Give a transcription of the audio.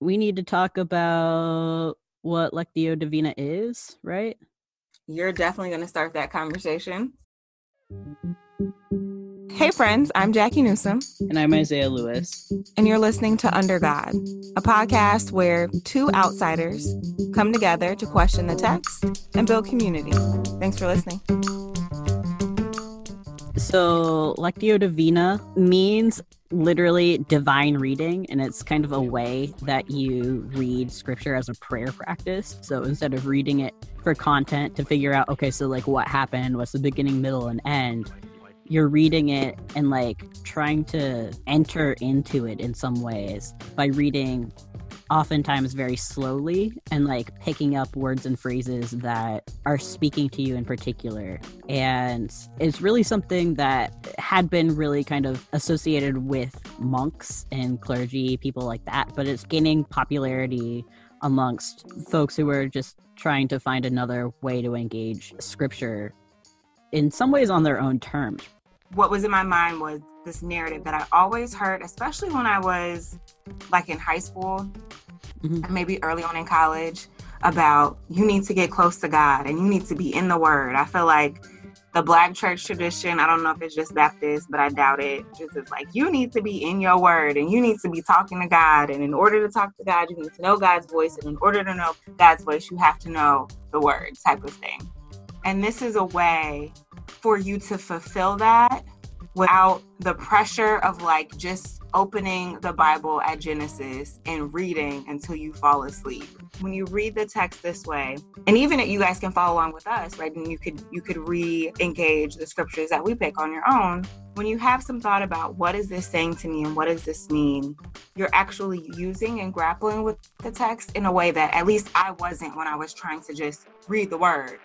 we need to talk about what Lectio Divina is, right? You're definitely going to start that conversation. Hey, friends, I'm Jackie Newsom. And I'm Isaiah Lewis. And you're listening to Under God, a podcast where two outsiders come together to question the text and build community. Thanks for listening. So, Lectio Divina means literally divine reading, and it's kind of a way that you read scripture as a prayer practice. So, instead of reading it for content to figure out, okay, so like what happened, what's the beginning, middle, and end, you're reading it and like trying to enter into it in some ways by reading oftentimes very slowly and like picking up words and phrases that are speaking to you in particular. And it's really something that had been really kind of associated with monks and clergy, people like that, but it's gaining popularity amongst folks who are just trying to find another way to engage scripture in some ways on their own terms. What was in my mind was this narrative that I always heard, especially when I was like in high school, mm-hmm. maybe early on in college, about you need to get close to God and you need to be in the Word. I feel like the Black church tradition, I don't know if it's just Baptist, but I doubt it. Just is like you need to be in your Word and you need to be talking to God. And in order to talk to God, you need to know God's voice. And in order to know God's voice, you have to know the Word, type of thing. And this is a way for you to fulfill that without the pressure of like just opening the Bible at Genesis and reading until you fall asleep. When you read the text this way, and even if you guys can follow along with us, right? And you could you could re-engage the scriptures that we pick on your own. When you have some thought about what is this saying to me and what does this mean, you're actually using and grappling with the text in a way that at least I wasn't when I was trying to just read the word.